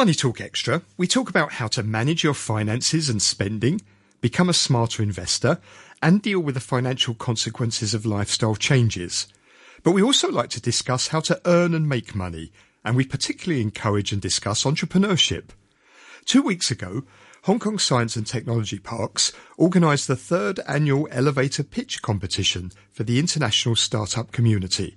Money Talk Extra, we talk about how to manage your finances and spending, become a smarter investor, and deal with the financial consequences of lifestyle changes. But we also like to discuss how to earn and make money, and we particularly encourage and discuss entrepreneurship. Two weeks ago, Hong Kong Science and Technology Parks organised the third annual elevator pitch competition for the international startup community.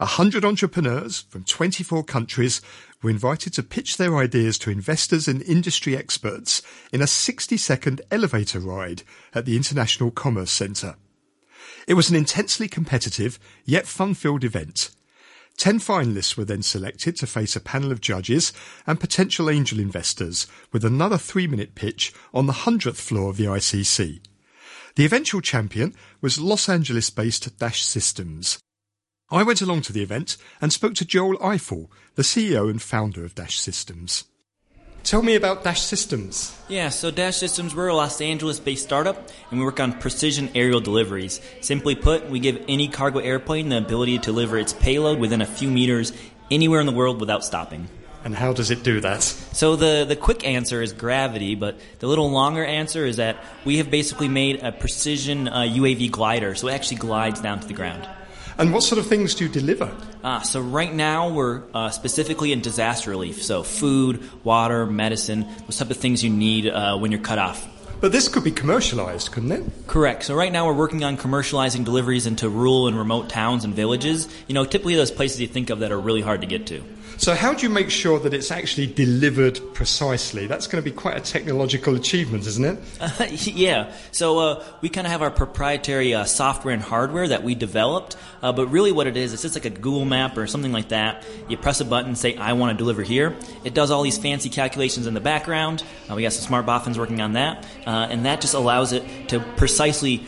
A hundred entrepreneurs from 24 countries were invited to pitch their ideas to investors and industry experts in a 60 second elevator ride at the International Commerce Centre. It was an intensely competitive yet fun filled event. Ten finalists were then selected to face a panel of judges and potential angel investors with another three minute pitch on the 100th floor of the ICC. The eventual champion was Los Angeles based Dash Systems. I went along to the event and spoke to Joel Ifill, the CEO and founder of Dash Systems. Tell me about Dash Systems. Yeah, so Dash Systems, we're a Los Angeles based startup and we work on precision aerial deliveries. Simply put, we give any cargo airplane the ability to deliver its payload within a few meters anywhere in the world without stopping. And how does it do that? So the, the quick answer is gravity, but the little longer answer is that we have basically made a precision uh, UAV glider, so it actually glides down to the ground. And what sort of things do you deliver? Ah, so right now we're uh, specifically in disaster relief. So food, water, medicine, those type of things you need uh, when you're cut off. But this could be commercialized, couldn't it? Correct. So right now we're working on commercializing deliveries into rural and remote towns and villages. You know, typically those places you think of that are really hard to get to. So how do you make sure that it's actually delivered precisely? That's going to be quite a technological achievement, isn't it? Uh, yeah. So uh, we kind of have our proprietary uh, software and hardware that we developed. Uh, but really, what it is, it's just like a Google map or something like that. You press a button, and say, "I want to deliver here." It does all these fancy calculations in the background. Uh, we got some smart boffins working on that, uh, and that just allows it to precisely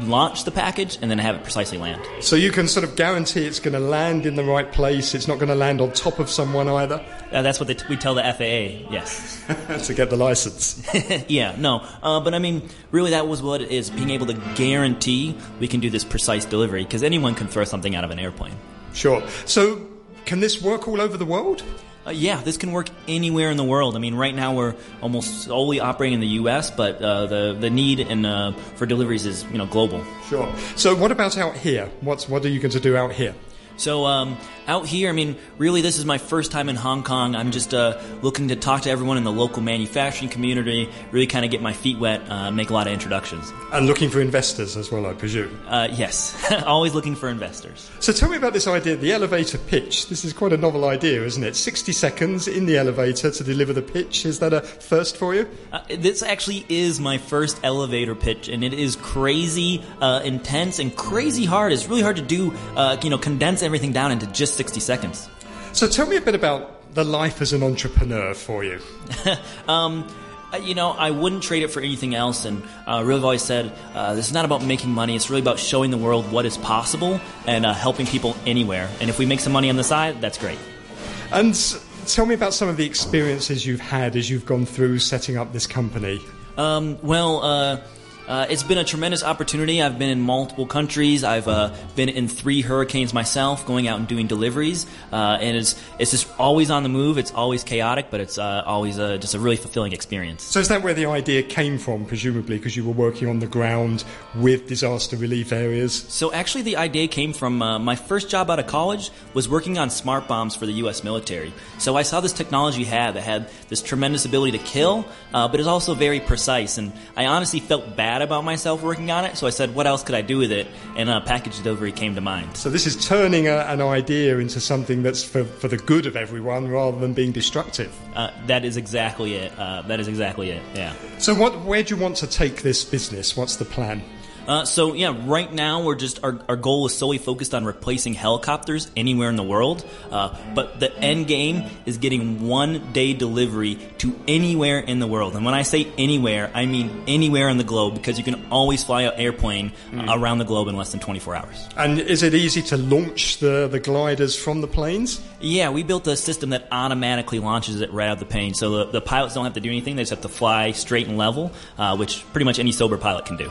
launch the package and then have it precisely land. So you can sort of guarantee it's going to land in the right place. It's not going to land on top of someone either. Uh, that's what t- we tell the FAA. Yes. to get the license. yeah. No. Uh, but I mean, really, that was what it is: being able to guarantee we can do this precise delivery because anyone can throw something out of an airplane. Sure. So, can this work all over the world? Uh, yeah, this can work anywhere in the world. I mean, right now we're almost solely operating in the U.S., but uh, the the need in, uh, for deliveries is you know global. Sure. So, what about out here? What's what are you going to do out here? So um, out here, I mean, really, this is my first time in Hong Kong. I'm just uh, looking to talk to everyone in the local manufacturing community, really kind of get my feet wet, uh, make a lot of introductions. And looking for investors as well, I presume. Uh, yes, always looking for investors. So tell me about this idea, the elevator pitch. This is quite a novel idea, isn't it? 60 seconds in the elevator to deliver the pitch. Is that a first for you? Uh, this actually is my first elevator pitch, and it is crazy uh, intense and crazy hard. It's really hard to do, uh, you know, condense everything down into just 60 seconds. So tell me a bit about the life as an entrepreneur for you. um, uh, you know, I wouldn't trade it for anything else. And uh, really, always said uh, this is not about making money. It's really about showing the world what is possible and uh, helping people anywhere. And if we make some money on the side, that's great. And tell me about some of the experiences you've had as you've gone through setting up this company. Um, well, uh, uh, it's been a tremendous opportunity. I've been in multiple countries. I've uh, been in three hurricanes myself, going out and doing deliveries. Uh, and it's it's just always on the move. It's always chaotic, but it's uh, always uh, just a really fulfilling experience. So is that where the idea came from? Presumably, because you were working on the ground with disaster relief areas. So actually, the idea came from uh, my first job out of college was working on smart bombs for the U.S. military. So I saw this technology had that had this tremendous ability to kill, but it's also very precise. And I honestly felt bad bad about myself working on it, so I said, what else could I do with it? And uh, package delivery came to mind. So this is turning a, an idea into something that's for, for the good of everyone rather than being destructive. Uh, that is exactly it. Uh, that is exactly it, yeah. So what, where do you want to take this business? What's the plan? Uh, so yeah, right now we're just our, our goal is solely focused on replacing helicopters anywhere in the world. Uh, but the end game is getting one day delivery to anywhere in the world. And when I say anywhere, I mean anywhere in the globe because you can always fly an airplane mm. around the globe in less than 24 hours. And is it easy to launch the, the gliders from the planes? Yeah, we built a system that automatically launches it right out of the plane. So the, the pilots don't have to do anything; they just have to fly straight and level, uh, which pretty much any sober pilot can do.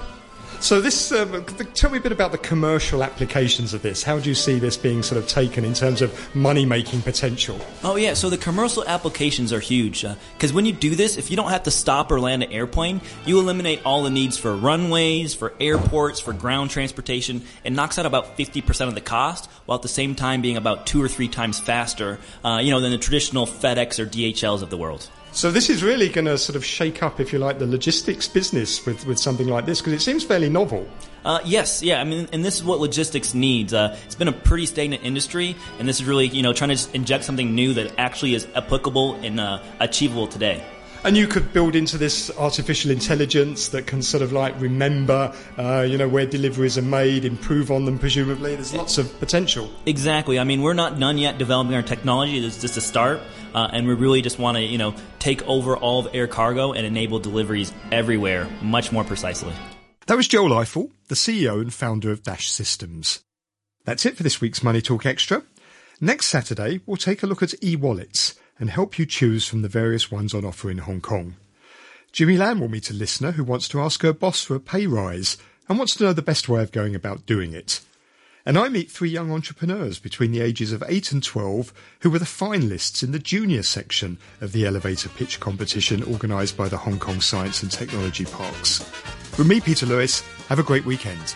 So this, um, tell me a bit about the commercial applications of this. How do you see this being sort of taken in terms of money making potential? Oh yeah, so the commercial applications are huge because uh, when you do this, if you don't have to stop or land an airplane, you eliminate all the needs for runways, for airports, for ground transportation. It knocks out about fifty percent of the cost, while at the same time being about two or three times faster, uh, you know, than the traditional FedEx or DHLs of the world. So this is really going to sort of shake up, if you like, the logistics business with, with something like this because it seems fairly novel. Uh, yes, yeah. I mean, and this is what logistics needs. Uh, it's been a pretty stagnant industry, and this is really, you know, trying to inject something new that actually is applicable and uh, achievable today. And you could build into this artificial intelligence that can sort of like remember, uh, you know, where deliveries are made, improve on them. Presumably, there's lots of potential. Exactly. I mean, we're not done yet developing our technology. It's just a start, uh, and we really just want to, you know, take over all of air cargo and enable deliveries everywhere much more precisely. That was Joel Ifill, the CEO and founder of Dash Systems. That's it for this week's Money Talk Extra. Next Saturday, we'll take a look at e-wallets and help you choose from the various ones on offer in Hong Kong. Jimmy Lamb will meet a listener who wants to ask her boss for a pay rise and wants to know the best way of going about doing it. And I meet three young entrepreneurs between the ages of 8 and 12 who were the finalists in the junior section of the elevator pitch competition organised by the Hong Kong Science and Technology Parks. From me, Peter Lewis, have a great weekend.